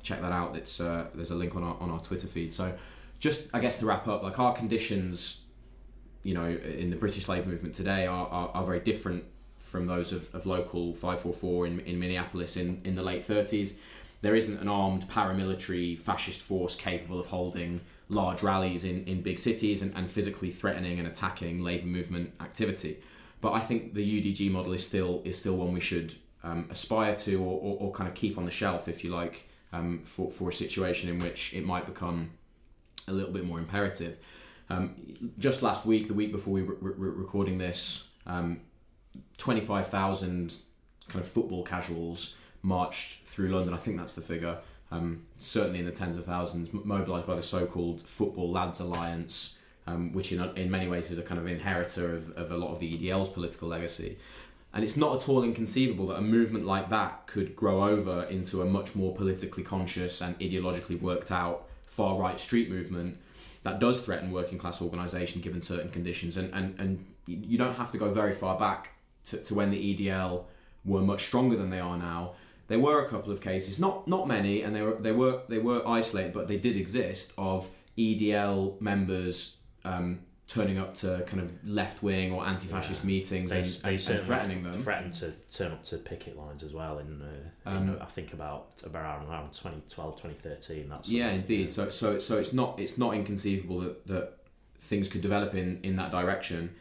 check that out. It's uh, there's a link on our on our Twitter feed. So, just I guess to wrap up, like our conditions, you know, in the British labour movement today are, are, are very different from those of, of local 544 in, in Minneapolis in, in the late 30s. There isn't an armed paramilitary fascist force capable of holding large rallies in, in big cities and, and physically threatening and attacking labour movement activity. But I think the UDG model is still is still one we should um, aspire to or, or, or kind of keep on the shelf, if you like, um, for, for a situation in which it might become a little bit more imperative. Um, just last week, the week before we were re- recording this, um, 25,000 kind of football casuals marched through London. I think that's the figure. Um, certainly in the tens of thousands, mobilised by the so-called Football Lads Alliance, um, which in, in many ways is a kind of inheritor of, of a lot of the EDL's political legacy. And it's not at all inconceivable that a movement like that could grow over into a much more politically conscious and ideologically worked out far right street movement that does threaten working class organisation given certain conditions. And, and, and you don't have to go very far back to, to when the EDL were much stronger than they are now. There were a couple of cases, not not many, and they were they were they were isolated, but they did exist of EDL members um, turning up to kind of left wing or anti fascist Yeah. meetings They, and, they and, and threatening them. Threatened to turn up to picket lines as well. In, uh, in Um, I think about around around 2012, 2013. That's Yeah, indeed. So so so it's not it's not inconceivable that, that things could develop in, in that direction.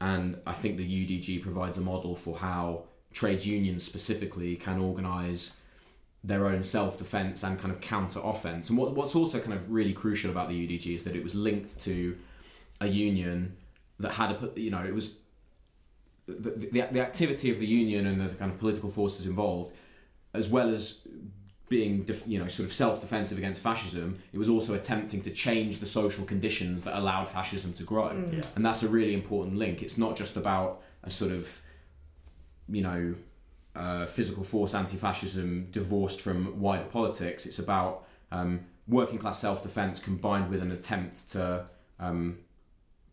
And I think the UDG provides a model for how trade unions specifically can organise their own self defence and kind of counter offence. And what, what's also kind of really crucial about the UDG is that it was linked to a union that had a you know it was the, the, the activity of the union and the kind of political forces involved, as well as being def- you know sort of self-defensive against fascism it was also attempting to change the social conditions that allowed fascism to grow. Yeah. and that's a really important link. It's not just about a sort of you know uh, physical force anti-fascism divorced from wider politics. It's about um, working class self-defense combined with an attempt to um,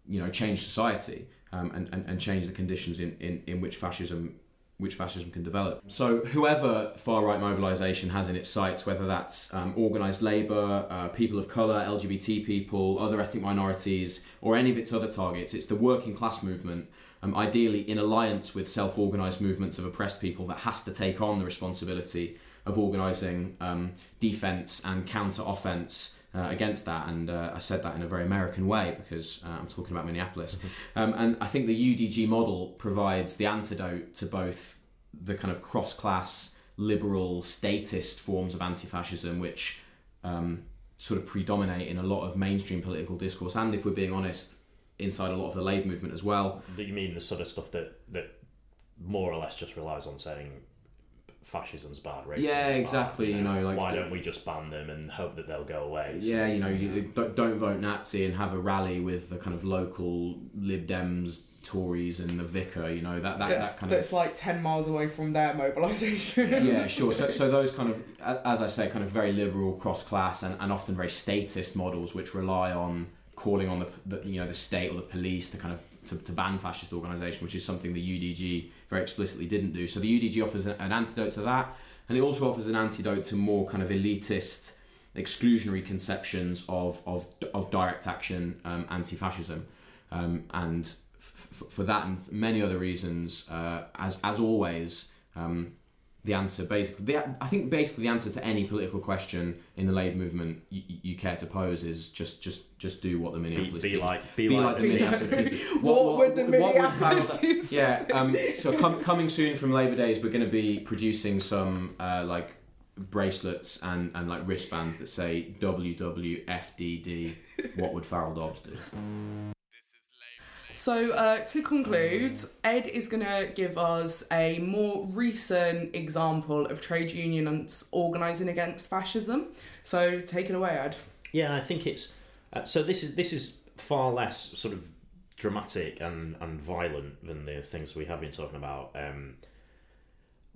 you know change society um, and, and, and change the conditions in, in, in which fascism which fascism can develop. So whoever far right mobilisation has in its sights, whether that's um, organised labour, uh, people of colour, LGBT people, other ethnic minorities, or any of its other targets, it's the working class movement, um, ideally in alliance with self organised movements of oppressed people, that has to take on the responsibility of organising um, defence and counter offence uh, against that, and uh, I said that in a very American way because uh, I'm talking about Minneapolis. Um, and I think the UDG model provides the antidote to both the kind of cross class, liberal, statist forms of anti fascism, which um, sort of predominate in a lot of mainstream political discourse, and if we're being honest, inside a lot of the Labour movement as well. Do you mean the sort of stuff that, that more or less just relies on saying fascism's bad, racism's Yeah, bad, exactly, you know, like why don't we just ban them and hope that they'll go away? So, Yeah, you know, you don't, don't vote Nazi and have a rally with the kind of local Lib Dems, Tories, and the vicar. You know that that, That's, that kind that's of. like 10 miles away from their mobilisation. Yeah, sure. So, so those kind of, as I say, kind of very liberal, cross class, and, and often very statist models, which rely on calling on the, the you know the state or the police to kind of to, to ban fascist organisation, which is something the UDG very explicitly didn't do. So the UDG offers an, an antidote to that, and it also offers an antidote to more kind of elitist, exclusionary conceptions of of, of direct action um, anti-fascism, um, and f- for that and many other reasons, uh, as as always. Um, the answer basically the, i think basically the answer to any political question in the labour movement you, you care to pose is just just just do what the Be, minneapolis be teams like, be, be like, like the the Minneapolis Minneapolis teams. What, would the what would Minneapolis Farrell- teams yeah um, so com- coming soon from labour days we're going to be producing some uh, like bracelets and, and like wristbands that say wwfdd what would farrell dobbs do So, uh, to conclude, Ed is going to give us a more recent example of trade unions organising against fascism. So, take it away, Ed. Yeah, I think it's uh, so. This is this is far less sort of dramatic and and violent than the things we have been talking about. Um,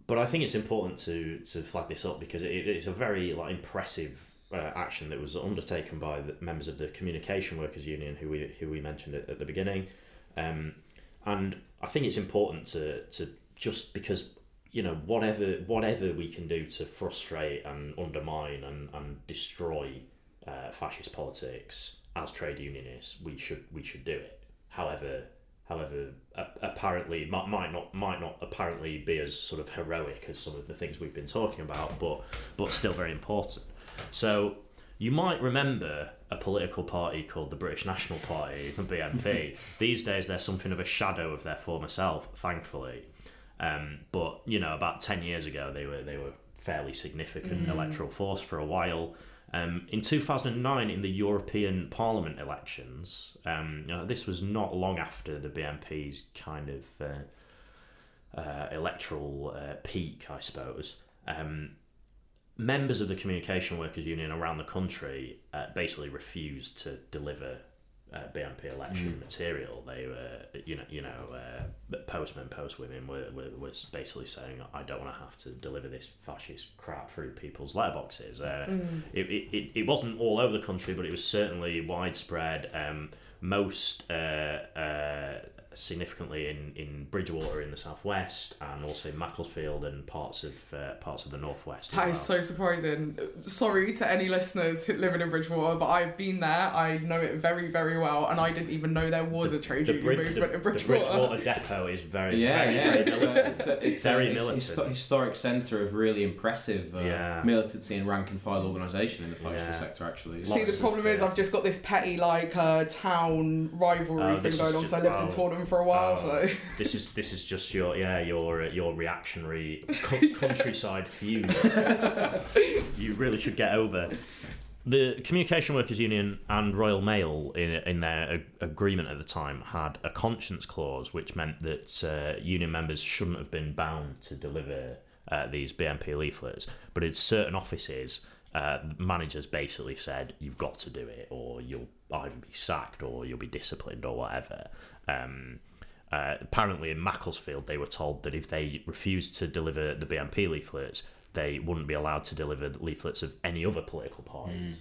but I think it's important to to flag this up because it, it's a very like impressive uh, action that was undertaken by the members of the Communication Workers Union, who we who we mentioned at, at the beginning, um, and I think it's important to to just because you know whatever whatever we can do to frustrate and undermine and, and destroy uh, fascist politics as trade unionists, we should we should do it. However, however, apparently might, might not might not apparently be as sort of heroic as some of the things we've been talking about, but but still very important. So you might remember a political party called the British National Party, the BNP. These days, they're something of a shadow of their former self, thankfully. Um, but you know, about ten years ago, they were they were fairly significant electoral force for a while. Um, in 2009, in the European Parliament elections, um, you know, this was not long after the BNP's kind of uh, uh, electoral uh, peak, I suppose. Um, members of the Communication Workers Union around the country uh, basically refused to deliver uh, BNP election material. They were, you know, you know, uh, postmen, postwomen were, were was basically saying, "I don't want to have to deliver this fascist crap through people's letterboxes." Uh, it, it, it, it wasn't all over the country, but it was certainly widespread. Um, most uh, uh, significantly in, in Bridgwater in the southwest, and also Macclesfield and parts of uh, parts of the northwest. as That well. is so surprising. Sorry to any listeners living in Bridgwater, but I've been there. I know it very, very well, and I didn't even know there was a trade union Brid- the, movement in the Bridgwater. Bridgwater depot is very, yeah, very, yeah, very it's, militant. a, it's, a, it's Very a, it's militant. histo- historic centre of really impressive uh, Yeah. militancy and rank and file organisation in the postal Yeah. sector. Actually, See, Lots the of, problem is uh, I've just got this petty like uh, town rivalry Oh, thing going on. just- So I lived in oh. Taunton for a while, Oh. so This is this is just your yeah your uh, your reactionary co- countryside feud. you really should get over. The Communication Workers Union and Royal Mail, in in their a- agreement at the time, had a conscience clause which meant that uh, union members shouldn't have been bound to deliver uh, these BNP leaflets. But in certain offices, uh, managers basically said you've got to do it, or you'll either be sacked or you'll be disciplined or whatever. Um, uh, apparently, in Macclesfield, they were told that if they refused to deliver the BNP leaflets, they wouldn't be allowed to deliver leaflets of any other political parties.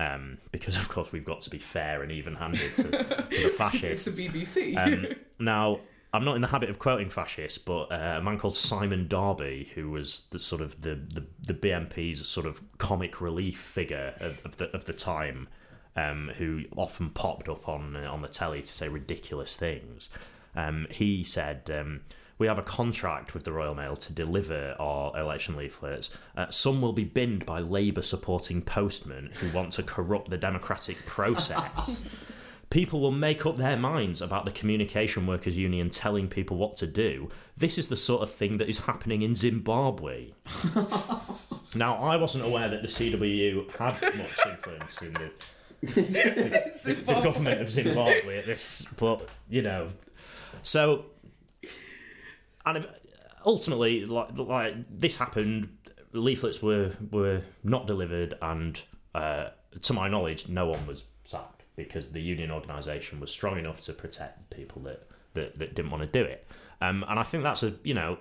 Um, because, of course, we've got to be fair and even handed to, to the it's fascists. the BBC. Um, now, I'm not in the habit of quoting fascists, but uh, a man called Simon Darby, who was the sort of the, the, the BNP's sort of comic relief figure of, of the of the time, um, who often popped up on uh, on the telly to say ridiculous things. Um, he said, um, we have a contract with the Royal Mail to deliver our election leaflets. Uh, some will be binned by Labour supporting postmen who want to corrupt the democratic process. people will make up their minds about the Communication Workers Union telling people what to do. This is the sort of thing that is happening in Zimbabwe. now, I wasn't aware that the CWU had much influence in the, the, the government of Zimbabwe at this, but you know, so and ultimately, like, like this happened. Leaflets were were not delivered, and uh, to my knowledge, no one was sacked because the union organisation was strong enough to protect people that, that, that didn't want to do it. Um, and I think that's a you know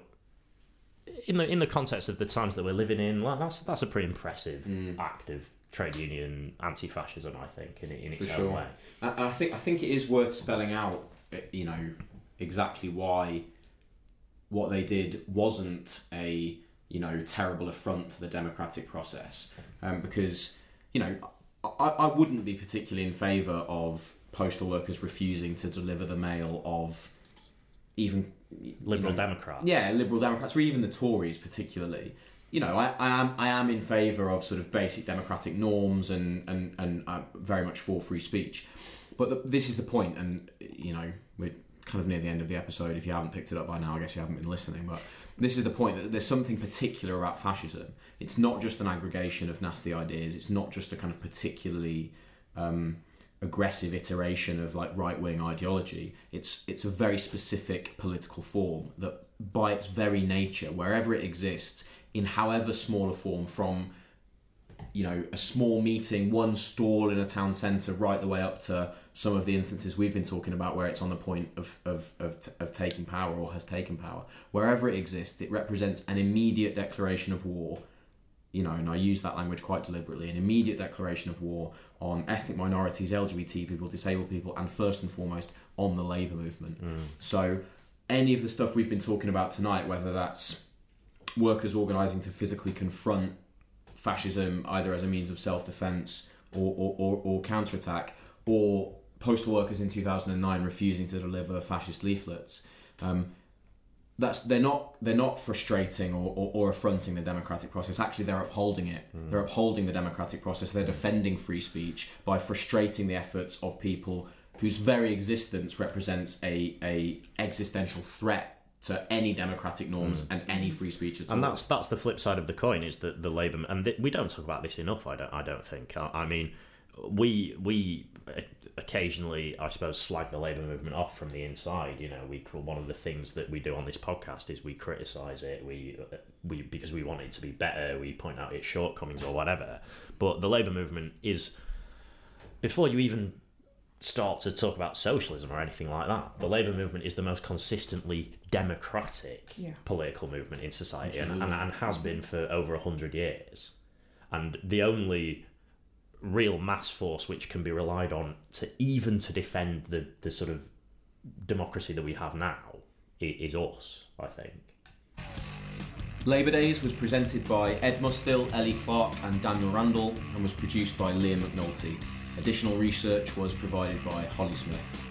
in the in the context of the times that we're living in, well, that's that's a pretty impressive mm. act of trade union anti-fascism. I think in in its For own sure. way. I, I think I think it is worth spelling out, uh, you know, exactly why what they did wasn't a you know terrible affront to the democratic process, um, because you know I, I wouldn't be particularly in favour of postal workers refusing to deliver the mail of even liberal know, Democrats. Yeah, liberal Democrats, or even the Tories, particularly. You know, I, I am I am in favour of sort of basic democratic norms and and and I'm very much for free speech. But the, this is the point, and you know we're kind of near the end of the episode. If you haven't picked it up by now, I guess you haven't been listening. But this is the point that there's something particular about fascism. It's not just an aggregation of nasty ideas. It's not just a kind of particularly um, aggressive iteration of like right wing ideology. It's it's a very specific political form that, by its very nature, wherever it exists, in however small a form, from you know a small meeting, one stall in a town centre, right the way up to some of the instances we've been talking about where it's on the point of, of, of, of taking power or has taken power. Wherever it exists, it represents an immediate declaration of war. You know, and I use that language quite deliberately an immediate declaration of war on ethnic minorities, LGBT people, disabled people, and first and foremost on the labour movement. Mm. So, any of the stuff we've been talking about tonight, whether that's workers organising to physically confront fascism either as a means of self defence or, or, or, or counterattack, or postal workers in 2009 refusing to deliver fascist leaflets. Um, that's they're not they're not frustrating or, or, or, affronting the democratic process. Actually, they're upholding it. Mm. They're upholding the democratic process. They're defending free speech by frustrating the efforts of people whose very existence represents a a existential threat to any democratic norms mm. and any free speech at and all. And that's that's the flip side of the coin is that the Labour and th- we don't talk about this enough. I don't I don't think. I, I mean, we we occasionally, I suppose, slag the labour movement off from the inside. You know, we one of the things that we do on this podcast is we criticise it. We we because we want it to be better. We point out its shortcomings or whatever. But the labour movement is before you even start to talk about socialism or anything like that. The labour movement is the most consistently democratic yeah. political movement in society and, and, and has been for over a hundred years. And the only real mass force which can be relied on to even to defend the, the sort of democracy that we have now is us, I think. Labour Days was presented by Ed Mustill, Ellie Clark, and Daniel Randall, and was produced by Liam McNulty. Additional research was provided by Holly Smith.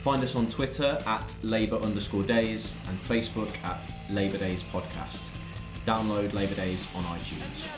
Find us on Twitter at Labour underscore days and Facebook at Labour Days Podcast. Download Labour Days on iTunes.